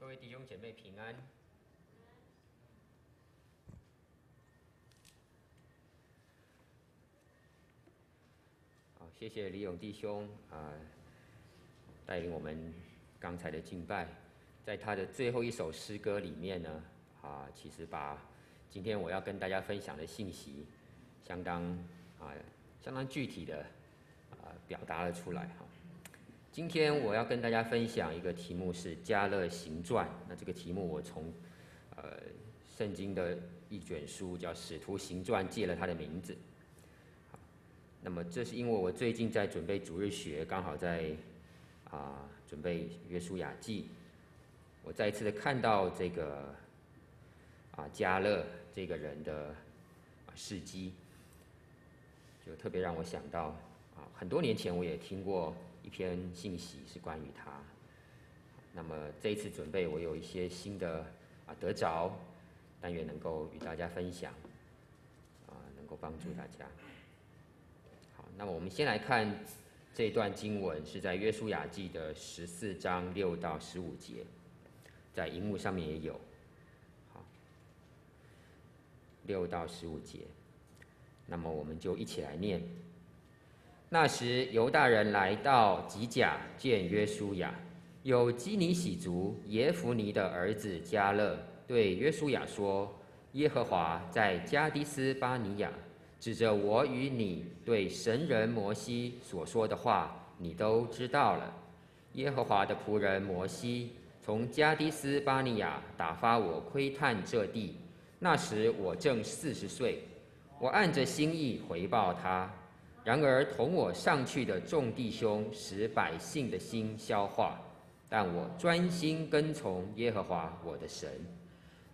各位弟兄姐妹平安。好，谢谢李勇弟兄啊，带领我们刚才的敬拜，在他的最后一首诗歌里面呢，啊，其实把今天我要跟大家分享的信息，相当啊，相当具体的啊，表达了出来哈。今天我要跟大家分享一个题目是《迦勒行传》。那这个题目我从呃圣经的一卷书叫《使徒行传》借了它的名字。那么这是因为我最近在准备主日学，刚好在啊准备约书亚记，我再一次的看到这个啊迦勒这个人的事迹，就特别让我想到啊很多年前我也听过。一篇信息是关于他，那么这一次准备，我有一些新的啊得着，但愿能够与大家分享，啊，能够帮助大家。好，那么我们先来看这段经文，是在约书亚记的十四章六到十五节，在荧幕上面也有。好，六到十五节，那么我们就一起来念。那时，犹大人来到吉甲见约书亚，有基尼洗族耶孚尼的儿子迦勒对约书亚说：“耶和华在加低斯巴尼亚指着我与你对神人摩西所说的话，你都知道了。耶和华的仆人摩西从加低斯巴尼亚打发我窥探这地，那时我正四十岁，我按着心意回报他。”然而，同我上去的众弟兄使百姓的心消化，但我专心跟从耶和华我的神。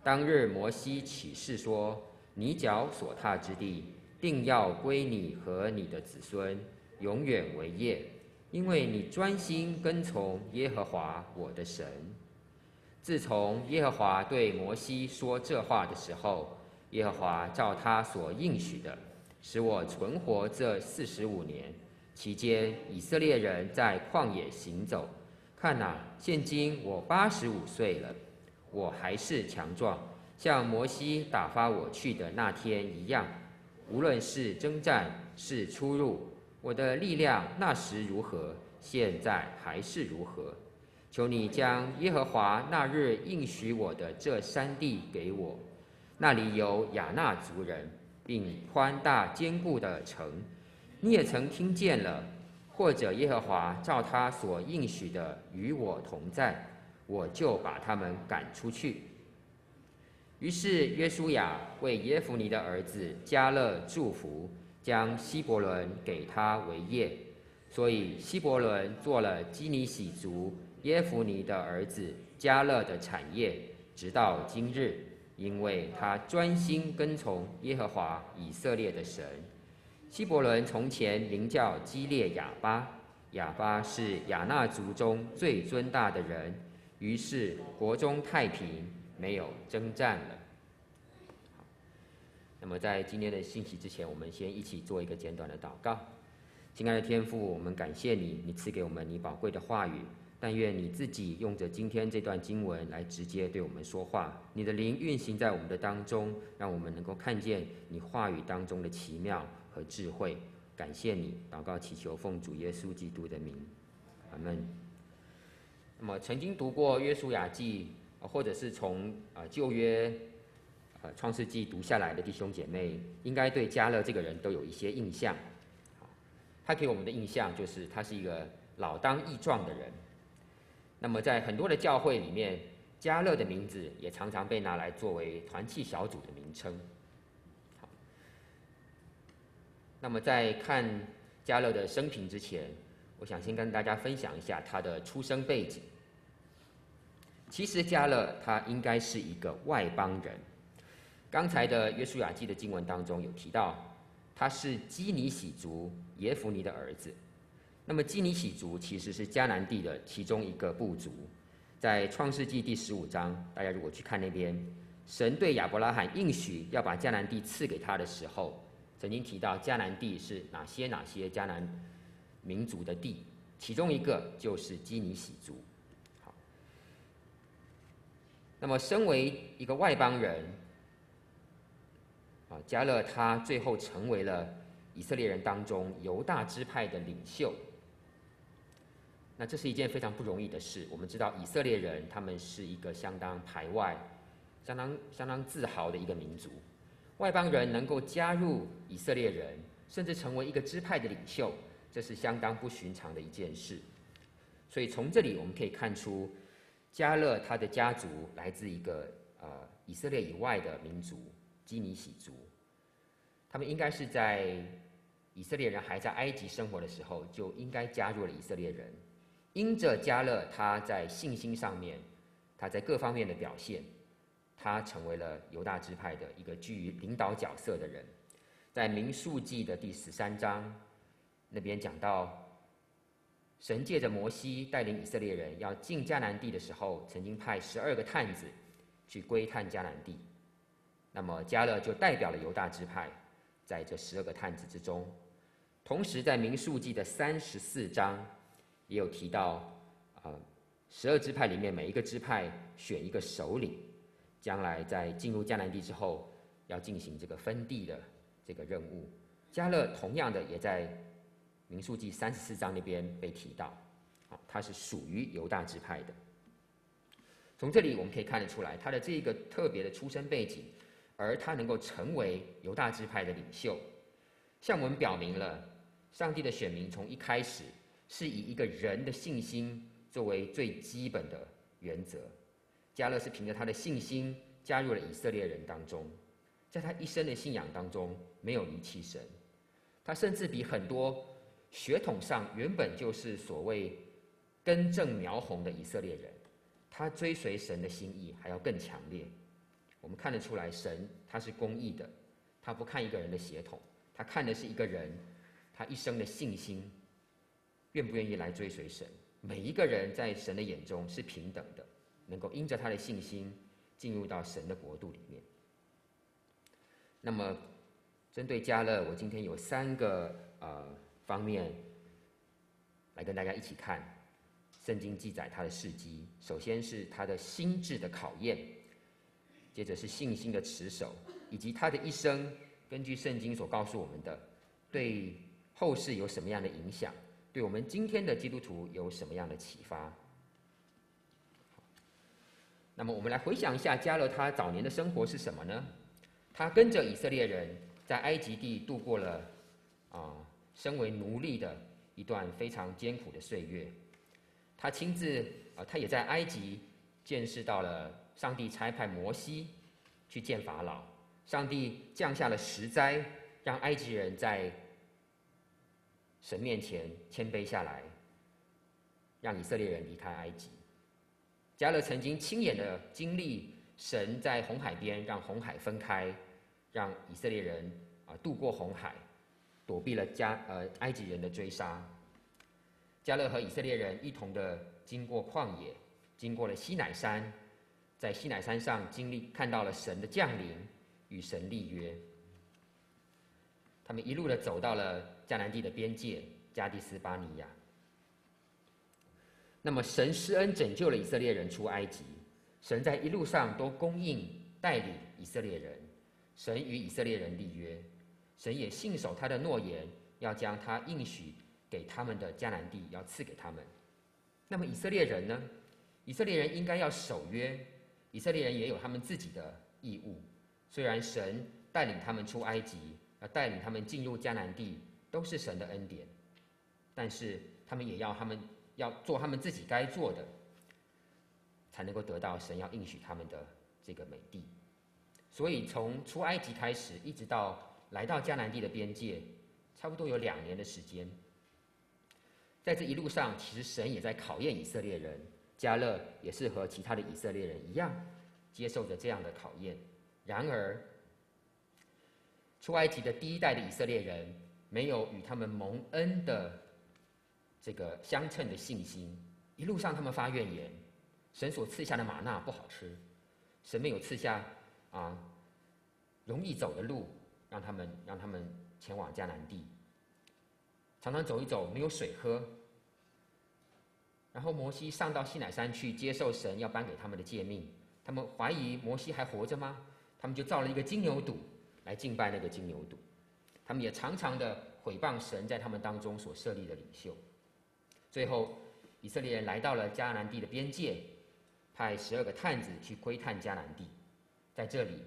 当日，摩西起誓说：“你脚所踏之地，定要归你和你的子孙，永远为业，因为你专心跟从耶和华我的神。”自从耶和华对摩西说这话的时候，耶和华照他所应许的。使我存活这四十五年，期间以色列人在旷野行走。看哪，现今我八十五岁了，我还是强壮，像摩西打发我去的那天一样。无论是征战，是出入，我的力量那时如何，现在还是如何。求你将耶和华那日应许我的这山地给我，那里有亚衲族人。并宽大坚固的城，你也曾听见了。或者耶和华照他所应许的与我同在，我就把他们赶出去。于是约书亚为耶孚尼的儿子加勒祝福，将希伯伦给他为业。所以希伯伦做了基尼洗族耶孚尼的儿子加勒的产业，直到今日。因为他专心跟从耶和华以色列的神。希伯伦从前名叫基列雅巴，雅巴是亚衲族中最尊大的人。于是国中太平，没有征战了。那么在今天的信息之前，我们先一起做一个简短的祷告。亲爱的天父，我们感谢你，你赐给我们你宝贵的话语。但愿你自己用着今天这段经文来直接对我们说话，你的灵运行在我们的当中，让我们能够看见你话语当中的奇妙和智慧。感谢你，祷告祈求奉主耶稣基督的名，阿门。那么曾经读过约书亚记，或者是从啊旧约呃创世纪读下来的弟兄姐妹，应该对加勒这个人都有一些印象。他给我们的印象就是他是一个老当益壮的人。那么，在很多的教会里面，加勒的名字也常常被拿来作为团契小组的名称。好，那么在看加勒的生平之前，我想先跟大家分享一下他的出生背景。其实加勒他应该是一个外邦人。刚才的约书亚记的经文当中有提到，他是基尼洗族耶孚尼的儿子。那么基尼喜族其实是迦南地的其中一个部族，在创世纪第十五章，大家如果去看那边，神对亚伯拉罕应许要把迦南地赐给他的时候，曾经提到迦南地是哪些哪些迦南民族的地，其中一个就是基尼喜族。好，那么，身为一个外邦人，啊，加勒他最后成为了以色列人当中犹大支派的领袖。那这是一件非常不容易的事。我们知道，以色列人他们是一个相当排外、相当相当自豪的一个民族。外邦人能够加入以色列人，甚至成为一个支派的领袖，这是相当不寻常的一件事。所以从这里我们可以看出。加勒他的家族来自一个呃以色列以外的民族基尼喜族，他们应该是在以色列人还在埃及生活的时候就应该加入了以色列人。因着迦勒他在信心上面，他在各方面的表现，他成为了犹大支派的一个居于领导角色的人。在民数记的第十三章那边讲到。神借着摩西带领以色列人要进迦南地的时候，曾经派十二个探子去窥探迦南地。那么迦勒就代表了犹大支派，在这十二个探子之中。同时，在民数记的三十四章也有提到，啊，十二支派里面每一个支派选一个首领，将来在进入迦南地之后，要进行这个分地的这个任务。迦勒同样的也在。民数记三十四章那边被提到，啊，他是属于犹大支派的。从这里我们可以看得出来，他的这一个特别的出身背景，而他能够成为犹大支派的领袖，向我们表明了上帝的选民从一开始是以一个人的信心作为最基本的原则。加勒是凭着他的信心加入了以色列人当中，在他一生的信仰当中没有离弃神，他甚至比很多。血统上原本就是所谓根正苗红的以色列人，他追随神的心意还要更强烈。我们看得出来，神他是公义的，他不看一个人的血统，他看的是一个人他一生的信心，愿不愿意来追随神。每一个人在神的眼中是平等的，能够因着他的信心进入到神的国度里面。那么，针对加勒，我今天有三个呃。方面来跟大家一起看圣经记载他的事迹。首先是他的心智的考验，接着是信心的持守，以及他的一生。根据圣经所告诉我们的，对后世有什么样的影响？对我们今天的基督徒有什么样的启发？那么我们来回想一下加勒他早年的生活是什么呢？他跟着以色列人在埃及地度过了啊。身为奴隶的一段非常艰苦的岁月，他亲自啊，他也在埃及见识到了上帝差派摩西去见法老，上帝降下了十灾，让埃及人在神面前谦卑下来，让以色列人离开埃及。加勒曾经亲眼的经历神在红海边让红海分开，让以色列人啊渡过红海。躲避了加呃埃及人的追杀，加勒和以色列人一同的经过旷野，经过了西乃山，在西乃山上经历看到了神的降临，与神立约。他们一路的走到了迦南地的边界加迪斯巴尼亚。那么神施恩拯救了以色列人出埃及，神在一路上都供应带领以色列人，神与以色列人立约。神也信守他的诺言，要将他应许给他们的迦南地要赐给他们。那么以色列人呢？以色列人应该要守约，以色列人也有他们自己的义务。虽然神带领他们出埃及，要带领他们进入迦南地，都是神的恩典，但是他们也要他们要做他们自己该做的，才能够得到神要应许他们的这个美地。所以从出埃及开始，一直到。来到迦南地的边界，差不多有两年的时间。在这一路上，其实神也在考验以色列人。加勒也是和其他的以色列人一样，接受着这样的考验。然而，出埃及的第一代的以色列人没有与他们蒙恩的这个相称的信心。一路上，他们发怨言，神所赐下的玛纳不好吃，神没有赐下啊容易走的路。让他们让他们前往迦南地，常常走一走没有水喝。然后摩西上到西乃山去接受神要颁给他们的诫命，他们怀疑摩西还活着吗？他们就造了一个金牛犊来敬拜那个金牛犊。他们也常常的毁谤神在他们当中所设立的领袖。最后，以色列人来到了迦南地的边界，派十二个探子去窥探迦南地，在这里，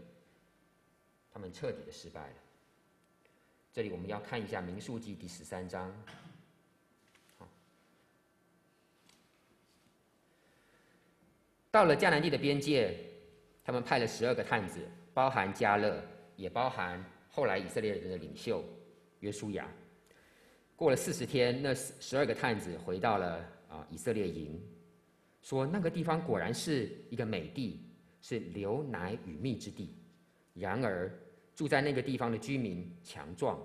他们彻底的失败了。这里我们要看一下《民数记》第十三章。到了迦南地的边界，他们派了十二个探子，包含迦勒，也包含后来以色列人的领袖约书亚。过了四十天，那十二个探子回到了啊以色列营，说那个地方果然是一个美地，是流奶与蜜之地。然而住在那个地方的居民强壮，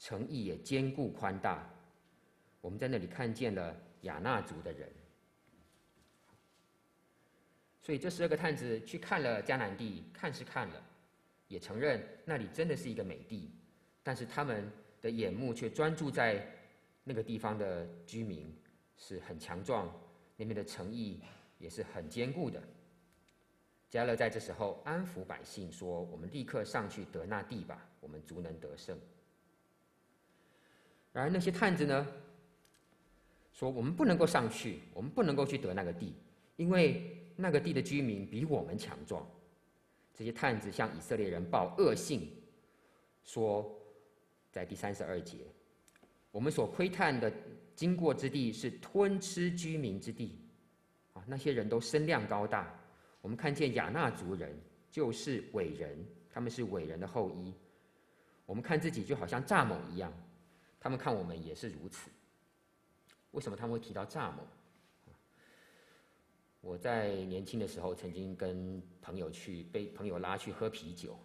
城邑也坚固宽大。我们在那里看见了亚衲族的人。所以这十二个探子去看了迦南地，看是看了，也承认那里真的是一个美地，但是他们的眼目却专注在那个地方的居民是很强壮，那边的城邑也是很坚固的。加勒在这时候安抚百姓说：“我们立刻上去得那地吧，我们足能得胜。”然而那些探子呢，说：“我们不能够上去，我们不能够去得那个地，因为。”那个地的居民比我们强壮，这些探子向以色列人报恶信，说，在第三十二节，我们所窥探的经过之地是吞吃居民之地，啊，那些人都身量高大，我们看见亚衲族人就是伟人，他们是伟人的后裔，我们看自己就好像蚱蜢一样，他们看我们也是如此，为什么他们会提到蚱蜢？我在年轻的时候曾经跟朋友去，被朋友拉去喝啤酒，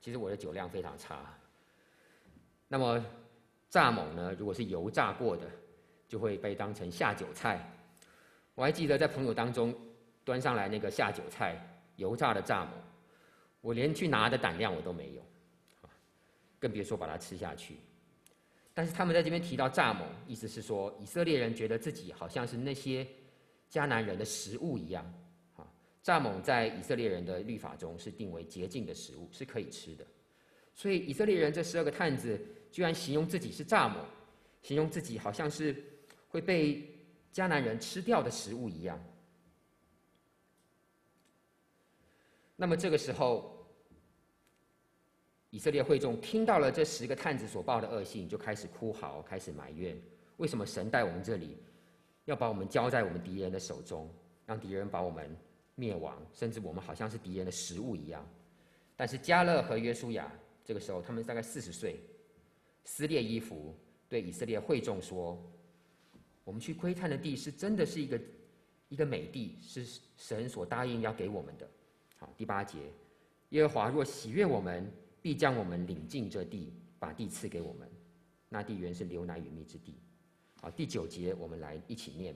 其实我的酒量非常差。那么蚱蜢呢，如果是油炸过的，就会被当成下酒菜。我还记得在朋友当中端上来那个下酒菜，油炸的蚱蜢，我连去拿的胆量我都没有，更别说把它吃下去。但是他们在这边提到蚱蜢，意思是说以色列人觉得自己好像是那些。迦南人的食物一样，啊，蚱蜢在以色列人的律法中是定为洁净的食物，是可以吃的。所以以色列人这十二个探子居然形容自己是蚱蜢，形容自己好像是会被迦南人吃掉的食物一样。那么这个时候，以色列会众听到了这十个探子所报的恶信，就开始哭嚎，开始埋怨：为什么神带我们这里？要把我们交在我们敌人的手中，让敌人把我们灭亡，甚至我们好像是敌人的食物一样。但是加勒和约书亚这个时候，他们大概四十岁，撕裂衣服，对以色列会众说：“我们去窥探的地是真的是一个一个美地，是神所答应要给我们的。”好，第八节，耶和华若喜悦我们，必将我们领进这地，把地赐给我们。那地原是流奶与蜜之地。啊，第九节我们来一起念。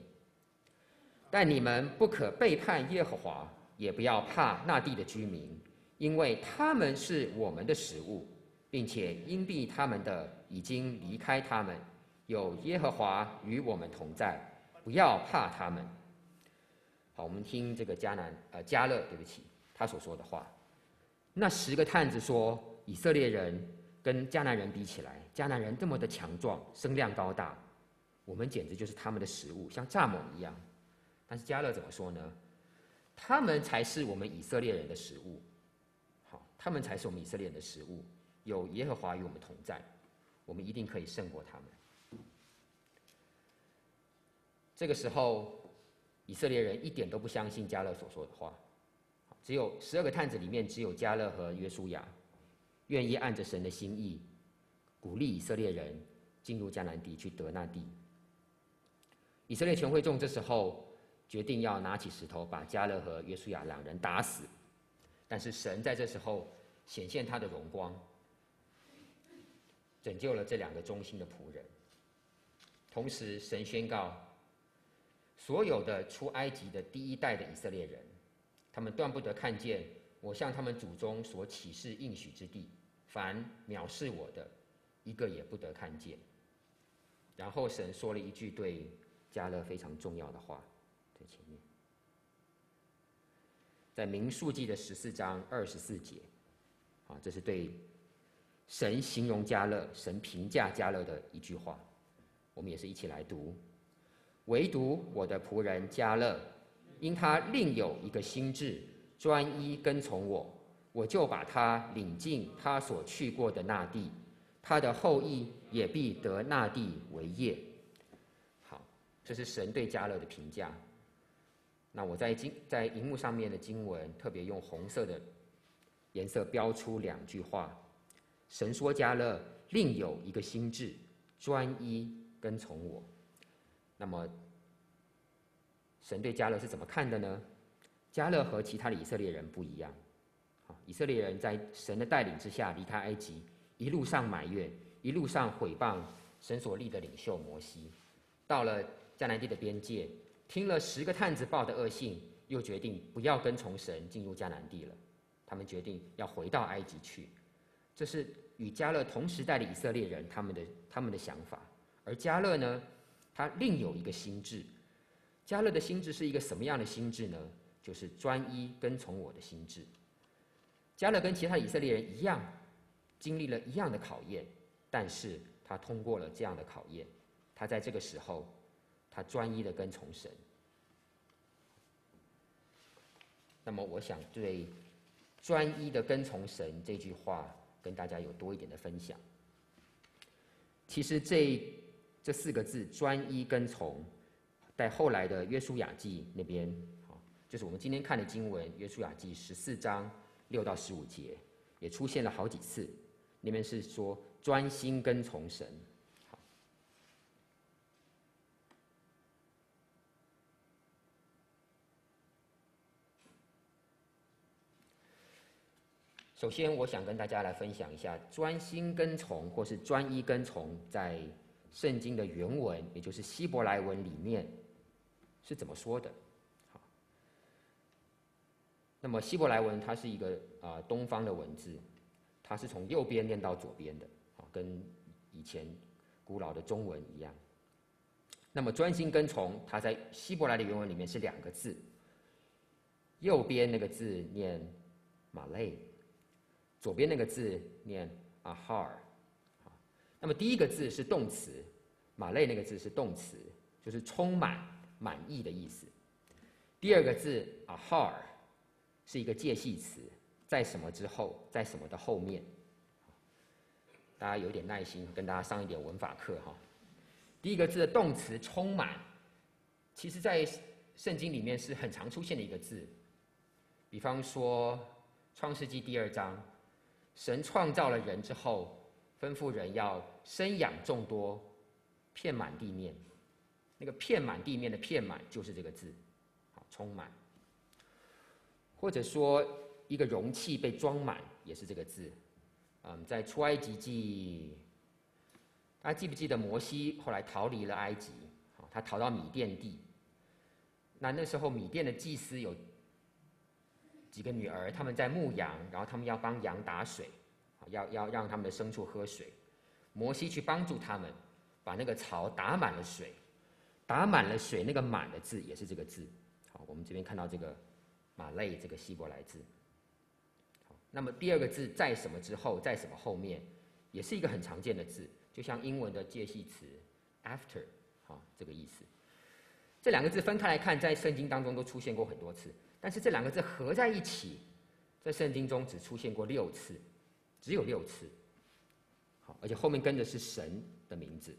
但你们不可背叛耶和华，也不要怕那地的居民，因为他们是我们的食物，并且因庇他们的已经离开他们。有耶和华与我们同在，不要怕他们。好，我们听这个迦南呃迦勒，对不起，他所说的话。那十个探子说，以色列人跟迦南人比起来，迦南人这么的强壮，声量高大。我们简直就是他们的食物，像蚱蜢一样。但是加勒怎么说呢？他们才是我们以色列人的食物。好，他们才是我们以色列人的食物。有耶和华与我们同在，我们一定可以胜过他们。这个时候，以色列人一点都不相信加勒所说的话。只有十二个探子里面，只有加勒和约书亚愿意按着神的心意，鼓励以色列人进入迦南地去得那地。以色列全会众这时候决定要拿起石头把加勒和约书亚两人打死，但是神在这时候显现他的荣光，拯救了这两个忠心的仆人。同时，神宣告，所有的出埃及的第一代的以色列人，他们断不得看见我向他们祖宗所起誓应许之地，凡藐视我的，一个也不得看见。然后神说了一句对。加勒非常重要的话，在前面，在民数记的十四章二十四节，啊，这是对神形容加勒、神评价加勒的一句话。我们也是一起来读：唯独我的仆人加勒，因他另有一个心志，专一跟从我，我就把他领进他所去过的那地，他的后裔也必得那地为业。这是神对加勒的评价。那我在经在荧幕上面的经文，特别用红色的颜色标出两句话：神说加勒另有一个心志，专一跟从我。那么，神对加勒是怎么看的呢？加勒和其他的以色列人不一样。以色列人在神的带领之下离开埃及，一路上埋怨，一路上毁谤神所立的领袖摩西，到了迦南地的边界。听了十个探子报的恶信，又决定不要跟从神进入迦南地了。他们决定要回到埃及去。这是与迦勒同时代的以色列人他们的他们的想法。而迦勒呢，他另有一个心智。迦勒的心智是一个什么样的心智呢？就是专一跟从我的心智。迦勒跟其他以色列人一样，经历了一样的考验，但是他通过了这样的考验。他在这个时候。他专一的跟从神。那么，我想对“专一的跟从神”这句话跟大家有多一点的分享。其实这这四个字“专一跟从”，在后来的约书亚记那边，就是我们今天看的经文《约书亚记》十四章六到十五节，也出现了好几次。那边是说专心跟从神。首先，我想跟大家来分享一下“专心跟从”或是“专一跟从”在圣经的原文，也就是希伯来文里面是怎么说的。好，那么希伯来文它是一个啊东方的文字，它是从右边念到左边的，啊，跟以前古老的中文一样。那么“专心跟从”它在希伯来的原文里面是两个字，右边那个字念“马累”。左边那个字念 ahar，那么第一个字是动词，马累那个字是动词，就是充满、满意的意思。第二个字 ahar 是一个介系词，在什么之后，在什么的后面。大家有点耐心，跟大家上一点文法课哈。第一个字的动词充满，其实在圣经里面是很常出现的一个字，比方说创世纪第二章。神创造了人之后，吩咐人要生养众多，遍满地面。那个遍满地面的遍满就是这个字，好，充满。或者说一个容器被装满也是这个字。嗯，在出埃及记，大家记不记得摩西后来逃离了埃及？好，他逃到米甸地。那那时候米甸的祭司有。几个女儿，他们在牧羊，然后他们要帮羊打水，要要让他们的牲畜喝水。摩西去帮助他们，把那个槽打满了水，打满了水，那个“满”的字也是这个字。好，我们这边看到这个“马累”这个希伯来字。好，那么第二个字在什么之后，在什么后面，也是一个很常见的字，就像英文的介系词 “after”，好，这个意思。这两个字分开来看，在圣经当中都出现过很多次。但是这两个字合在一起，在圣经中只出现过六次，只有六次。好，而且后面跟的是神的名字，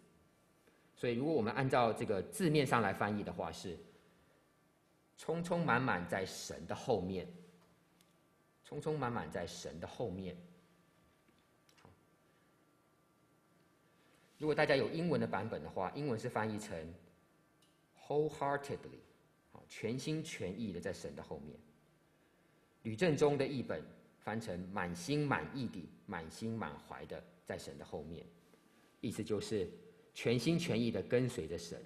所以如果我们按照这个字面上来翻译的话，是充充满满在神的后面，充充满满在神的后面。如果大家有英文的版本的话，英文是翻译成 wholeheartedly。全心全意的在神的后面。吕正中的译本翻成满心满意的、满心满怀的在神的后面，意思就是全心全意的跟随着神，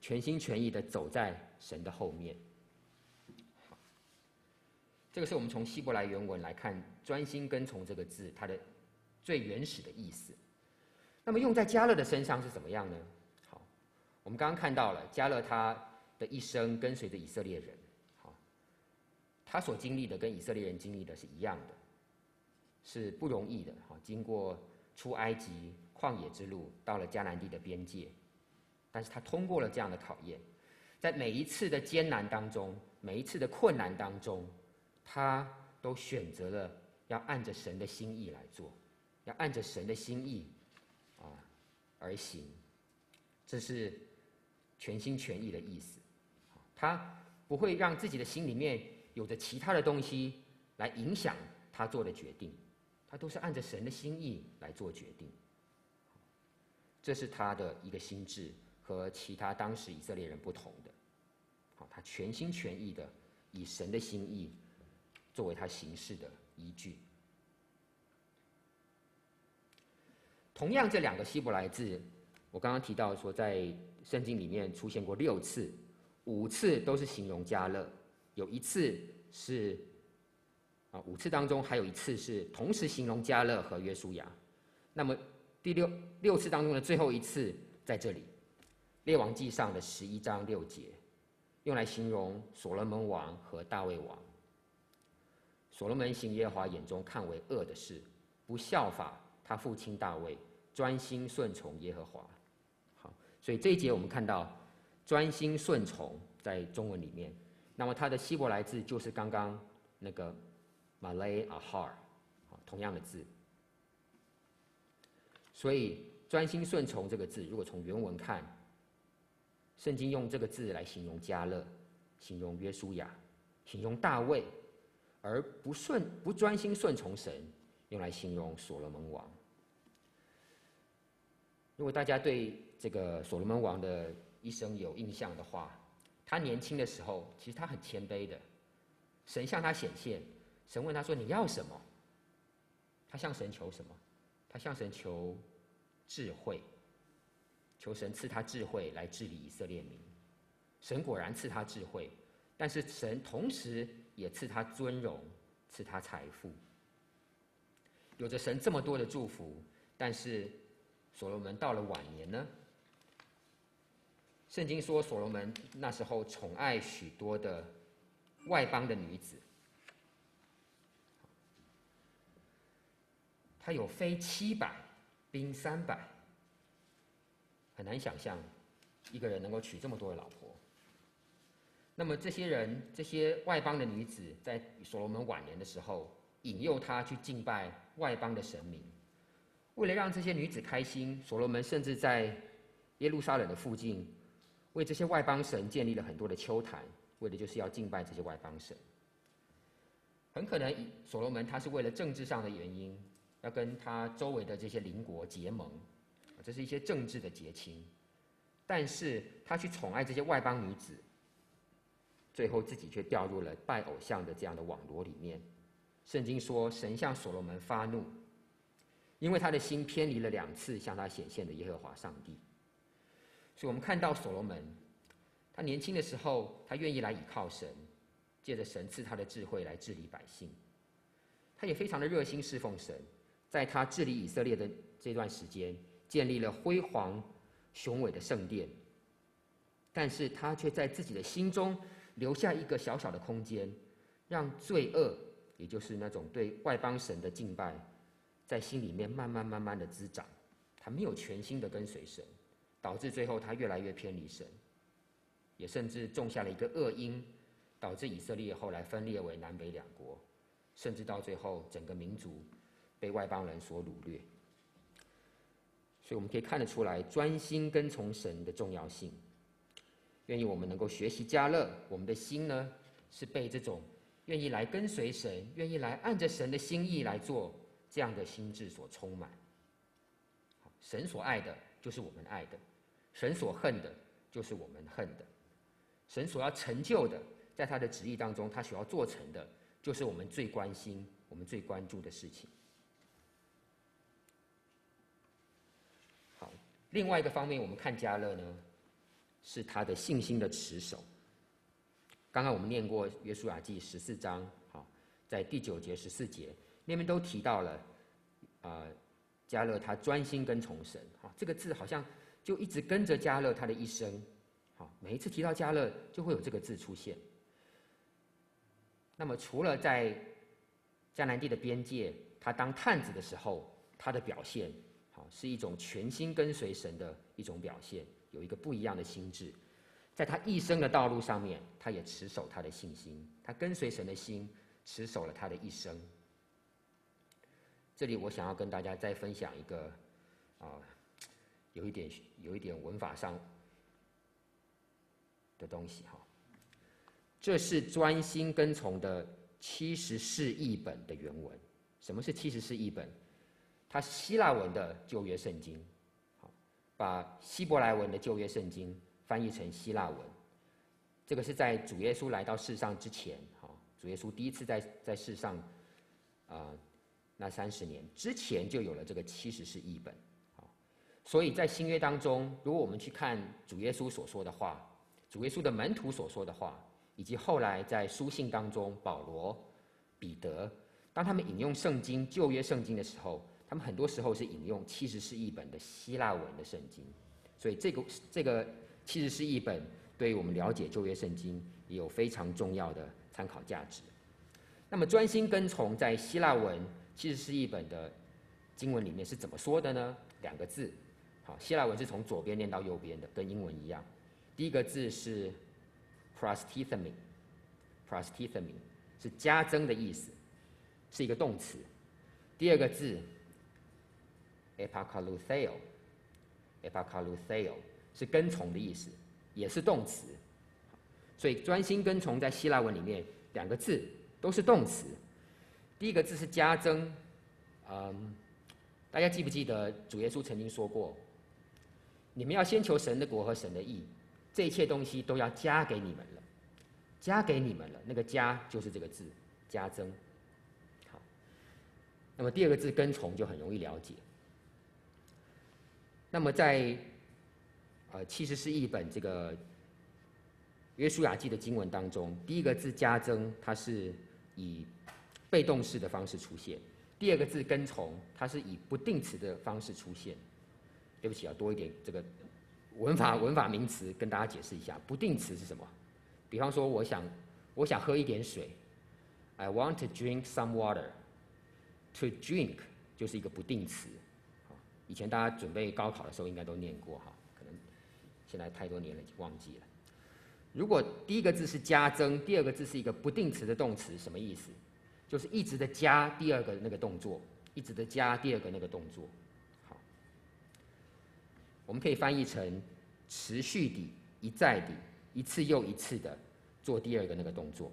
全心全意的走在神的后面。好，这个是我们从希伯来原文来看“专心跟从”这个字它的最原始的意思。那么用在加勒的身上是怎么样呢？好，我们刚刚看到了加勒他。的一生跟随着以色列人，好，他所经历的跟以色列人经历的是一样的，是不容易的。好，经过出埃及旷野之路，到了迦南地的边界，但是他通过了这样的考验，在每一次的艰难当中，每一次的困难当中，他都选择了要按着神的心意来做，要按着神的心意啊而行，这是全心全意的意思。他不会让自己的心里面有着其他的东西来影响他做的决定，他都是按着神的心意来做决定。这是他的一个心智和其他当时以色列人不同的。好，他全心全意的以神的心意作为他行事的依据。同样，这两个希伯来字，我刚刚提到说，在圣经里面出现过六次，五次都是形容加勒。有一次是啊，五次当中还有一次是同时形容加勒和约书亚。那么第六六次当中的最后一次在这里，《列王记上》的十一章六节，用来形容所罗门王和大卫王。所罗门行耶和华眼中看为恶的事，不效法他父亲大卫，专心顺从耶和华。好，所以这一节我们看到专心顺从在中文里面。那么它的希伯来字就是刚刚那个 Malay Ahar，同样的字。所以专心顺从这个字，如果从原文看，圣经用这个字来形容加勒，形容约书亚，形容大卫，而不顺不专心顺从神，用来形容所罗门王。如果大家对这个所罗门王的一生有印象的话，他年轻的时候，其实他很谦卑的。神向他显现，神问他说：“你要什么？”他向神求什么？他向神求智慧，求神赐他智慧来治理以色列民。神果然赐他智慧，但是神同时也赐他尊荣，赐他财富。有着神这么多的祝福，但是所罗门到了晚年呢？圣经说，所罗门那时候宠爱许多的外邦的女子，他有妃七百，兵三百，很难想象一个人能够娶这么多的老婆。那么这些人，这些外邦的女子，在所罗门晚年的时候，引诱他去敬拜外邦的神明。为了让这些女子开心，所罗门甚至在耶路撒冷的附近。为这些外邦神建立了很多的丘坛，为的就是要敬拜这些外邦神。很可能所罗门他是为了政治上的原因，要跟他周围的这些邻国结盟，这是一些政治的结亲。但是他去宠爱这些外邦女子，最后自己却掉入了拜偶像的这样的网罗里面。圣经说，神向所罗门发怒，因为他的心偏离了两次向他显现的耶和华上帝。所以我们看到所罗门，他年轻的时候，他愿意来倚靠神，借着神赐他的智慧来治理百姓。他也非常的热心侍奉神，在他治理以色列的这段时间，建立了辉煌雄伟的圣殿。但是他却在自己的心中留下一个小小的空间，让罪恶，也就是那种对外邦神的敬拜，在心里面慢慢慢慢的滋长。他没有全心的跟随神。导致最后他越来越偏离神，也甚至种下了一个恶因，导致以色列后来分裂为南北两国，甚至到最后整个民族被外邦人所掳掠。所以我们可以看得出来，专心跟从神的重要性。愿意我们能够学习加勒，我们的心呢是被这种愿意来跟随神、愿意来按着神的心意来做这样的心智所充满。神所爱的就是我们爱的。神所恨的，就是我们恨的；神所要成就的，在他的旨意当中，他所要做成的，就是我们最关心、我们最关注的事情。好，另外一个方面，我们看加勒呢，是他的信心的持守。刚刚我们念过《约书亚记》十四章，好，在第九节、十四节那边都提到了，啊、呃，迦勒他专心跟从神。好，这个字好像。就一直跟着迦勒他的一生，好，每一次提到迦勒，就会有这个字出现。那么除了在迦南地的边界，他当探子的时候，他的表现，好是一种全心跟随神的一种表现，有一个不一样的心智。在他一生的道路上面，他也持守他的信心，他跟随神的心，持守了他的一生。这里我想要跟大家再分享一个，啊，有一点有一点文法上的东西哈。这是专心跟从的七十四译本的原文。什么是七十四译本？它希腊文的旧约圣经，好，把希伯来文的旧约圣经翻译成希腊文。这个是在主耶稣来到世上之前，好，主耶稣第一次在在世上，啊、那三十年之前就有了这个七十四译本，所以在新约当中，如果我们去看主耶稣所说的话，主耶稣的门徒所说的话。以及后来在书信当中，保罗、彼得，当他们引用圣经旧约圣经的时候，他们很多时候是引用七十士译本的希腊文的圣经，所以这个这个七十士译本对于我们了解旧约圣经也有非常重要的参考价值。那么专心跟从在希腊文七十士译本的经文里面是怎么说的呢？两个字，好，希腊文是从左边念到右边的，跟英文一样，第一个字是。prosthethemi，prosthethemi 是加增的意思，是一个动词。第二个字 epakalutheo，epakalutheo 是跟从的意思，也是动词。所以专心跟从在希腊文里面，两个字都是动词。第一个字是加增，嗯，大家记不记得主耶稣曾经说过，你们要先求神的国和神的义。这一切东西都要加给你们了，加给你们了。那个“加”就是这个字，加增。好，那么第二个字“跟从”就很容易了解。那么在呃七十是一本这个约书亚记的经文当中，第一个字“加增”它是以被动式的方式出现；第二个字“跟从”它是以不定词的方式出现。对不起，要多一点这个。文法 文法名词跟大家解释一下，不定词是什么？比方说，我想我想喝一点水，I want to drink some water。To drink 就是一个不定词。以前大家准备高考的时候应该都念过哈，可能现在太多年了已经忘记了。如果第一个字是加增，第二个字是一个不定词的动词，什么意思？就是一直的加第二个那个动作，一直的加第二个那个动作。我们可以翻译成持续地、一再地、一次又一次的做第二个那个动作。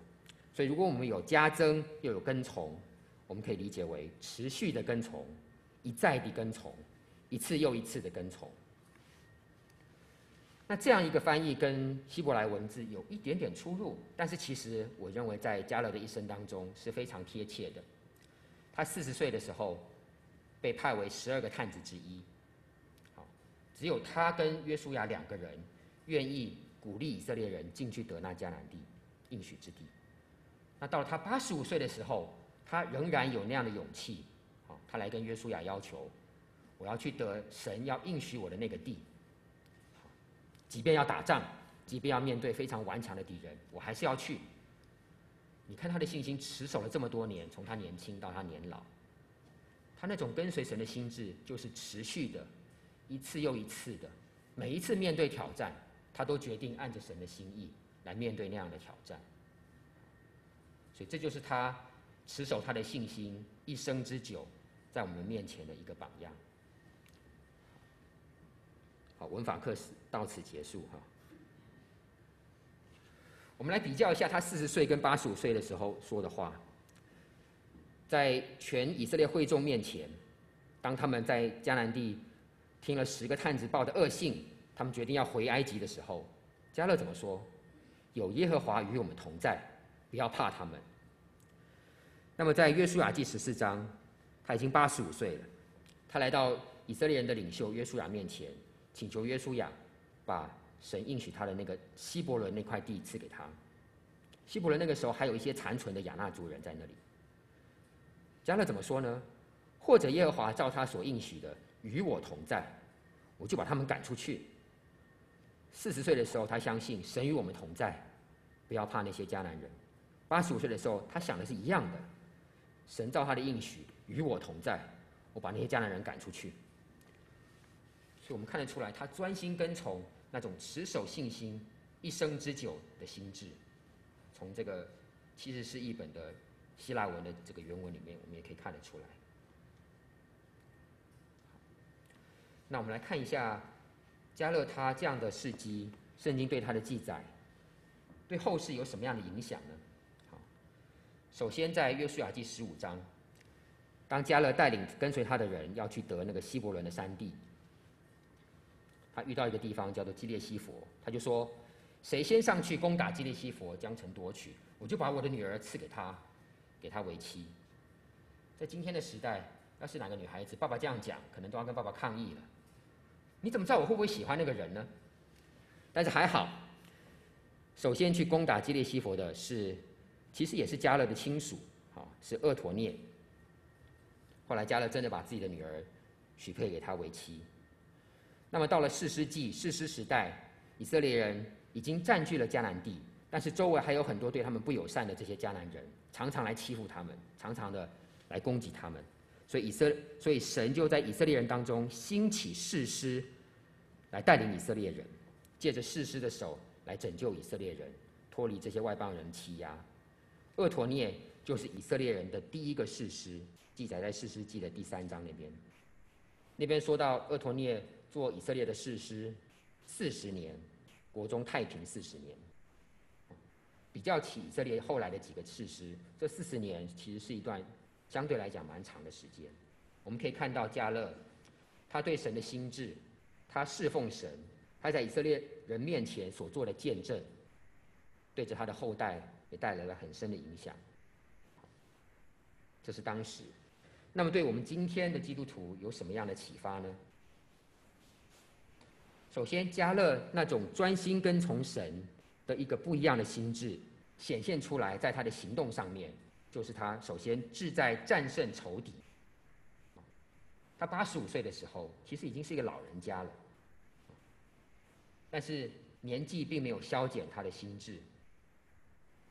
所以，如果我们有加增又有跟从，我们可以理解为持续的跟从、一再地跟从、一次又一次的跟从。那这样一个翻译跟希伯来文字有一点点出入，但是其实我认为在加勒的一生当中是非常贴切的。他四十岁的时候被派为十二个探子之一。只有他跟约书亚两个人愿意鼓励以色列人进去得那迦南地应许之地。那到了他八十五岁的时候，他仍然有那样的勇气，好，他来跟约书亚要求，我要去得神要应许我的那个地。即便要打仗，即便要面对非常顽强的敌人，我还是要去。你看他的信心持守了这么多年，从他年轻到他年老，他那种跟随神的心志就是持续的。一次又一次的，每一次面对挑战，他都决定按着神的心意来面对那样的挑战。所以这就是他持守他的信心一生之久，在我们面前的一个榜样。好，文法课到此结束哈。我们来比较一下他四十岁跟八十五岁的时候说的话，在全以色列会众面前，当他们在迦南地。听了十个探子报的恶信，他们决定要回埃及的时候，加勒怎么说？有耶和华与我们同在，不要怕他们。那么在约书亚记十四章，他已经八十五岁了，他来到以色列人的领袖约书亚面前，请求约书亚把神应许他的那个希伯伦那块地赐给他。希伯伦那个时候还有一些残存的亚衲族人在那里。加勒怎么说呢？或者耶和华照他所应许的。与我同在，我就把他们赶出去。四十岁的时候，他相信神与我们同在，不要怕那些迦南人。八十五岁的时候，他想的是一样的。神照他的应许与我同在，我把那些迦南人赶出去。所以我们看得出来，他专心跟从那种持守信心、一生之久的心志。从这个其实是一本的希腊文的这个原文里面，我们也可以看得出来。那我们来看一下加勒他这样的事迹，圣经对他的记载，对后世有什么样的影响呢？好，首先在约书亚记十五章，当加勒带领跟随他的人要去得那个希伯伦的山地，他遇到一个地方叫做基列西弗，他就说：谁先上去攻打基列西弗，将城夺取，我就把我的女儿赐给他，给他为妻。在今天的时代，要是哪个女孩子爸爸这样讲，可能都要跟爸爸抗议了。你怎么知道我会不会喜欢那个人呢？但是还好，首先去攻打基列西弗的是，其实也是迦勒的亲属，好，是厄陀聂。后来迦勒真的把自己的女儿许配给他为妻。那么到了士师记、士师时代，以色列人已经占据了迦南地，但是周围还有很多对他们不友善的这些迦南人，常常来欺负他们，常常的来攻击他们。所以以色，所以神就在以色列人当中兴起士师，来带领以色列人，借着士师的手来拯救以色列人，脱离这些外邦人欺压。厄陀聂就是以色列人的第一个士师，记载在士师记的第三章那边。那边说到厄陀聂做以色列的士师四十年，国中太平四十年。比较起以色列后来的几个士师，这四十年其实是一段。相对来讲蛮长的时间，我们可以看到加勒，他对神的心志，他侍奉神，他在以色列人面前所做的见证，对着他的后代也带来了很深的影响。这是当时，那么对我们今天的基督徒有什么样的启发呢？首先，加勒那种专心跟从神的一个不一样的心智，显现出来在他的行动上面。就是他首先志在战胜仇敌。他八十五岁的时候，其实已经是一个老人家了，但是年纪并没有消减他的心智。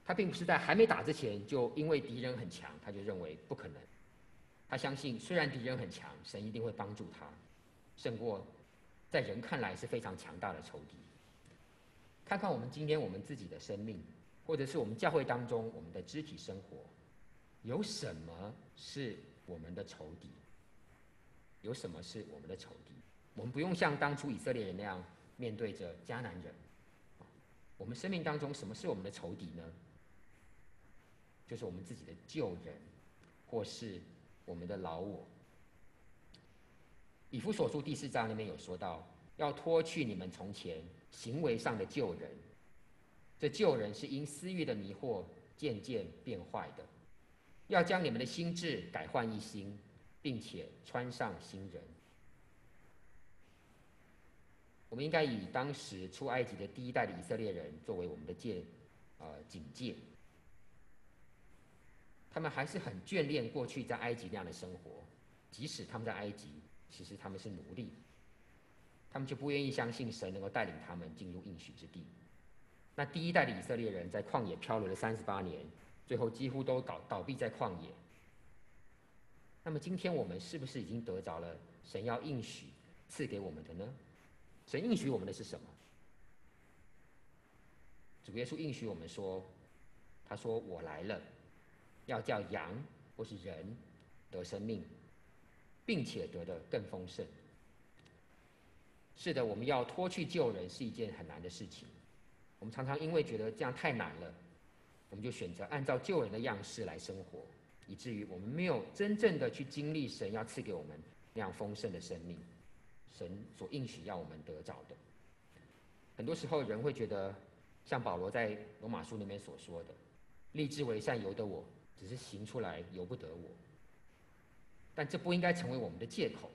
他并不是在还没打之前就因为敌人很强，他就认为不可能。他相信虽然敌人很强，神一定会帮助他，胜过在人看来是非常强大的仇敌。看看我们今天我们自己的生命，或者是我们教会当中我们的肢体生活。有什么是我们的仇敌？有什么是我们的仇敌？我们不用像当初以色列人那样面对着迦南人。我们生命当中什么是我们的仇敌呢？就是我们自己的旧人，或是我们的老我。以弗所书第四章里面有说到，要脱去你们从前行为上的旧人。这旧人是因私欲的迷惑渐渐变坏的。要将你们的心智改换一新，并且穿上新人。我们应该以当时出埃及的第一代的以色列人作为我们的戒，呃，警戒。他们还是很眷恋过去在埃及那样的生活，即使他们在埃及，其实他们是奴隶，他们就不愿意相信神能够带领他们进入应许之地。那第一代的以色列人在旷野漂流了三十八年。最后几乎都倒倒闭在旷野。那么今天我们是不是已经得着了神要应许赐给我们的呢？神应许我们的是什么？主耶稣应许我们说：“他说我来了，要叫羊或是人得生命，并且得的更丰盛。”是的，我们要脱去旧人是一件很难的事情。我们常常因为觉得这样太难了。我们就选择按照旧人的样式来生活，以至于我们没有真正的去经历神要赐给我们那样丰盛的生命，神所应许要我们得着的。很多时候人会觉得，像保罗在罗马书里面所说的：“立志为善由得我，只是行出来由不得我。”但这不应该成为我们的借口，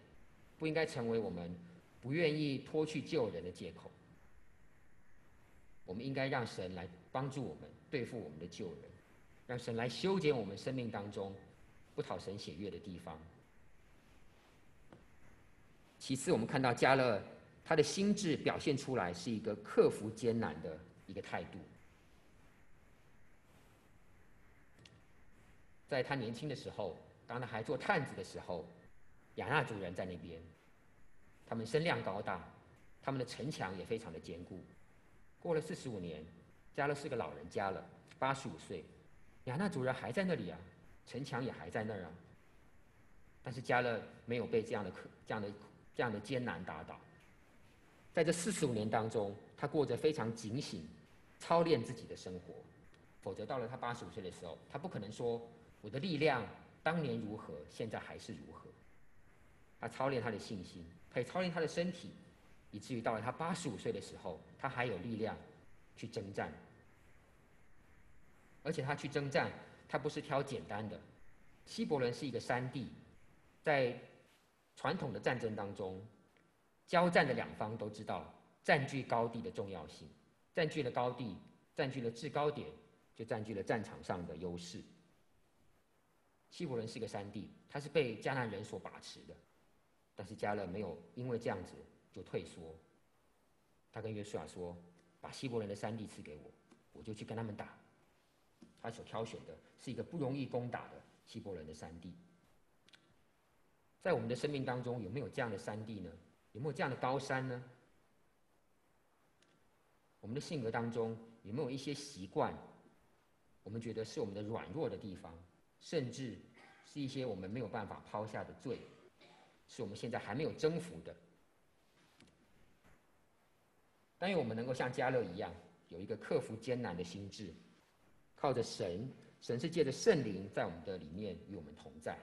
不应该成为我们不愿意脱去旧人的借口。我们应该让神来帮助我们。对付我们的旧人，让神来修剪我们生命当中不讨神喜悦的地方。其次，我们看到迦勒他的心智表现出来是一个克服艰难的一个态度。在他年轻的时候，当他还做探子的时候，亚衲族人在那边，他们身量高大，他们的城墙也非常的坚固。过了四十五年，加勒是个老人家了，八十五岁，亚衲族人还在那里啊，城墙也还在那儿啊。但是加勒没有被这样的可这样的这样的艰难打倒，在这四十五年当中，他过着非常警醒、操练自己的生活。否则，到了他八十五岁的时候，他不可能说我的力量当年如何，现在还是如何。他操练他的信心，他也操练他的身体，以至于到了他八十五岁的时候，他还有力量去征战。而且他去征战，他不是挑简单的。希伯伦是一个山地，在传统的战争当中，交战的两方都知道占据高地的重要性，占据了高地，占据了制高点。就占据了战场上的优势。希伯伦是个山地，他是被迦南人所把持的，但是迦勒没有因为这样子就退缩。他跟约书亚说：“把希伯伦的山地赐给我，我就去跟他们打。”他所挑选的是一个不容易攻打的希伯伦的山地。在我们的生命当中，有没有这样的山地呢？有没有这样的高山呢？我们的性格当中有没有一些习惯？我们觉得是我们的软弱的地方，甚至是一些我们没有办法抛下的罪，是我们现在还没有征服的。但愿我们能够像加勒一样，有一个克服艰难的心志，靠着神，神是借着圣灵在我们的里面与我们同在，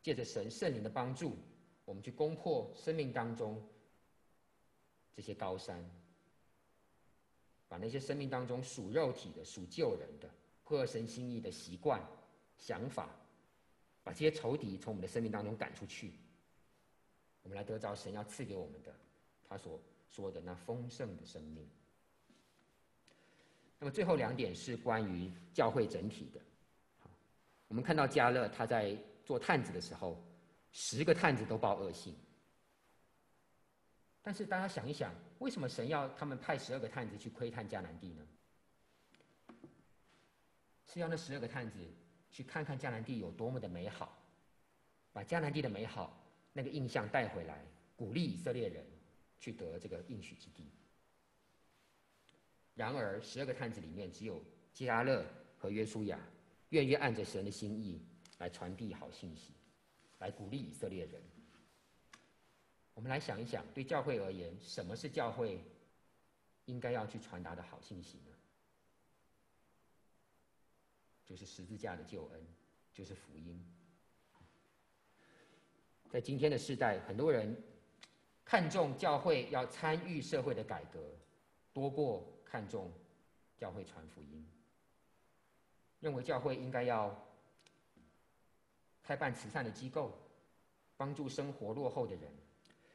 借着神圣灵的帮助，我们去攻破生命当中这些高山。把那些生命当中属肉体的、属旧人的、不合神心意的习惯、想法，把这些仇敌从我们的生命当中赶出去，我们来得着神要赐给我们的，他所说的那丰盛的生命。那么最后两点是关于教会整体的。我们看到加勒他在做探子的时候，十个探子都报恶信。但是大家想一想，为什么神要他们派十二个探子去窥探迦南地呢？是要那十二个探子去看看迦南地有多么的美好，把迦南地的美好那个印象带回来，鼓励以色列人去得这个应许之地。然而，十二个探子里面只有迦勒和约书亚愿意按着神的心意来传递好信息，来鼓励以色列人。我们来想一想，对教会而言，什么是教会应该要去传达的好信息呢？就是十字架的救恩，就是福音。在今天的世代，很多人看重教会要参与社会的改革，多过看重教会传福音。认为教会应该要开办慈善的机构，帮助生活落后的人。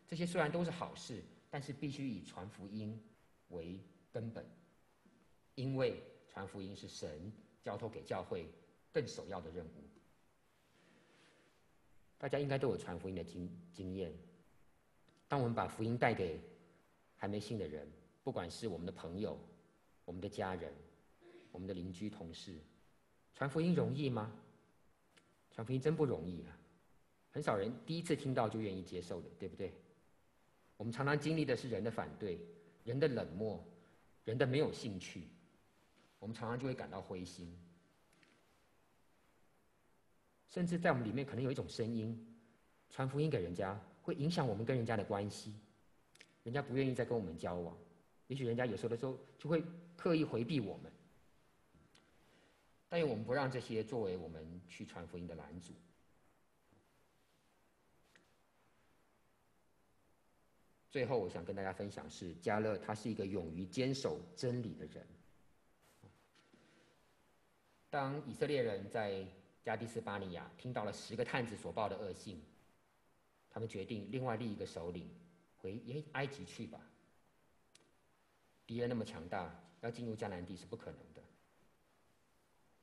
这些虽然都是好事，但是必须以传福音为根本，因为传福音是神交托给教会更首要的任务。大家应该都有传福音的经经验。当我们把福音带给还没信的人，不管是我们的朋友、我们的家人、我们的邻居、同事，传福音容易吗？传福音真不容易啊！很少人第一次听到就愿意接受的，对不对？我们常常经历的是人的反对、人的冷漠、人的没有兴趣，我们常常就会感到灰心，甚至在我们里面可能有一种声音，传福音给人家会影响我们跟人家的关系，人家不愿意再跟我们交往，也许人家有时候的时候就会刻意回避我们，但愿我们不让这些作为我们去传福音的拦阻。最后，我想跟大家分享是加勒，他是一个勇于坚守真理的人。当以色列人在加低斯巴尼亚听到了十个探子所报的恶信，他们决定另外立一个首领回埃及去吧。敌人那么强大，要进入迦南地是不可能的。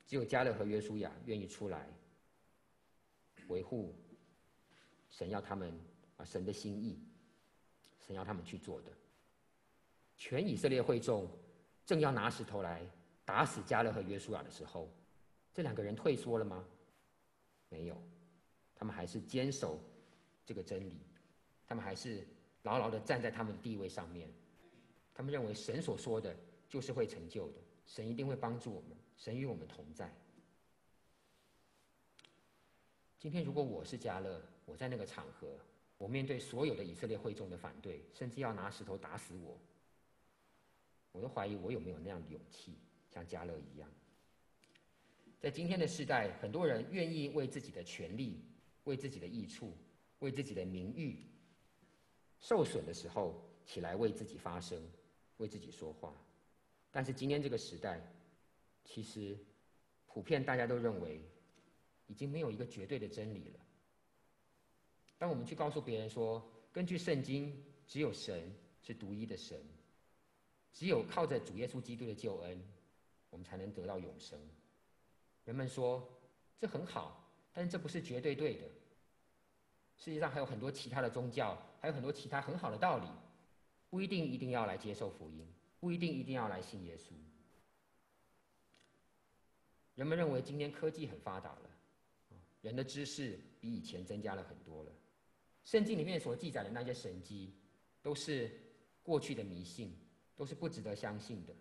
只有加勒和约书亚愿意出来维护神要他们啊神的心意。神要他们去做的，全以色列会众正要拿石头来打死迦勒和约书亚的时候，这两个人退缩了吗？没有，他们还是坚守这个真理，他们还是牢牢的站在他们的地位上面。他们认为神所说的就是会成就的，神一定会帮助我们，神与我们同在。今天如果我是迦勒，我在那个场合，我面对所有的以色列会众的反对，甚至要拿石头打死我，我都怀疑我有没有那样的勇气，像迦勒一样。在今天的时代，很多人愿意为自己的权利、为自己的益处、为自己的名誉受损的时候，起来为自己发声，为自己说话。但是今天这个时代，其实普遍大家都认为。已经没有一个绝对的真理了。当我们去告诉别人说，根据圣经，只有神是独一的神，只有靠着主耶稣基督的救恩，我们才能得到永生。人们说这很好，但是这不是绝对对的。世界上还有很多其他的宗教，还有很多其他很好的道理，不一定一定要来接受福音，不一定一定要来信耶稣。人们认为今天科技很发达了。人的知识比以前增加了很多了。圣经里面所记载的那些神迹，都是过去的迷信，都是不值得相信的。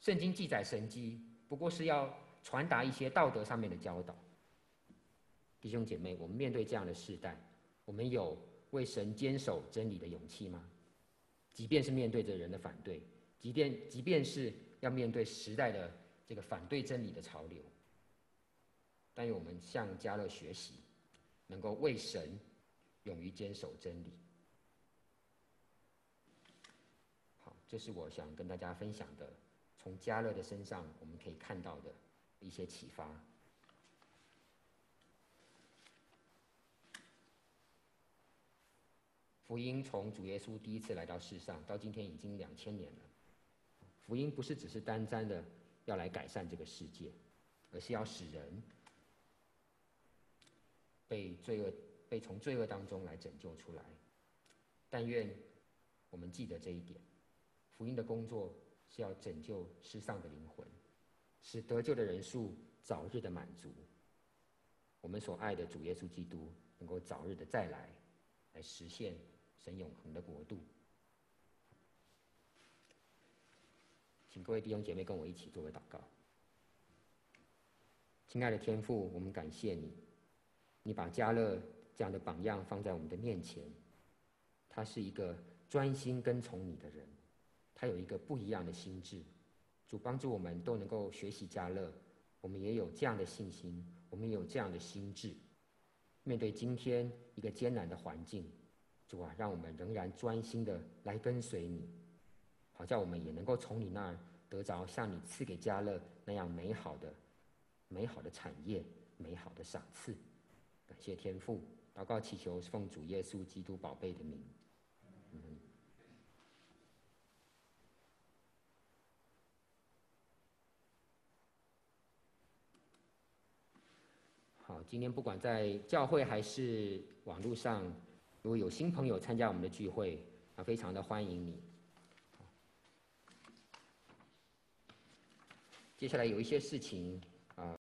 圣经记载神迹，不过是要传达一些道德上面的教导。弟兄姐妹，我们面对这样的世代，我们有为神坚守真理的勇气吗？即便是面对着人的反对，即便即便是要面对时代的这个反对真理的潮流。但愿我们向迦勒学习，能够为神勇于坚守真理。好，这是我想跟大家分享的，从迦勒的身上我们可以看到的一些启发。福音从主耶稣第一次来到世上，到今天已经两千年了。福音不是只是单单的要来改善这个世界，而是要使人。被罪恶，被从罪恶当中来拯救出来。但愿我们记得这一点：福音的工作是要拯救失丧的灵魂，使得救的人数早日的满足。我们所爱的主耶稣基督能够早日的再来，来实现神永恒的国度。请各位弟兄姐妹跟我一起做个祷告。亲爱的天父，我们感谢你。你把迦勒这样的榜样放在我们的面前，他是一个专心跟从你的人，他有一个不一样的心智。主帮助我们都能够学习迦勒，我们也有这样的信心，我们也有这样的心智。面对今天一个艰难的环境，主啊，让我们仍然专心的来跟随你，好叫我们也能够从你那儿得着像你赐给迦勒那样美好的、美好的产业、美好的赏赐。感谢天父，祷告祈求奉主耶稣基督宝贝的名。好，今天不管在教会还是网络上，如果有新朋友参加我们的聚会，啊，非常的欢迎你。接下来有一些事情。啊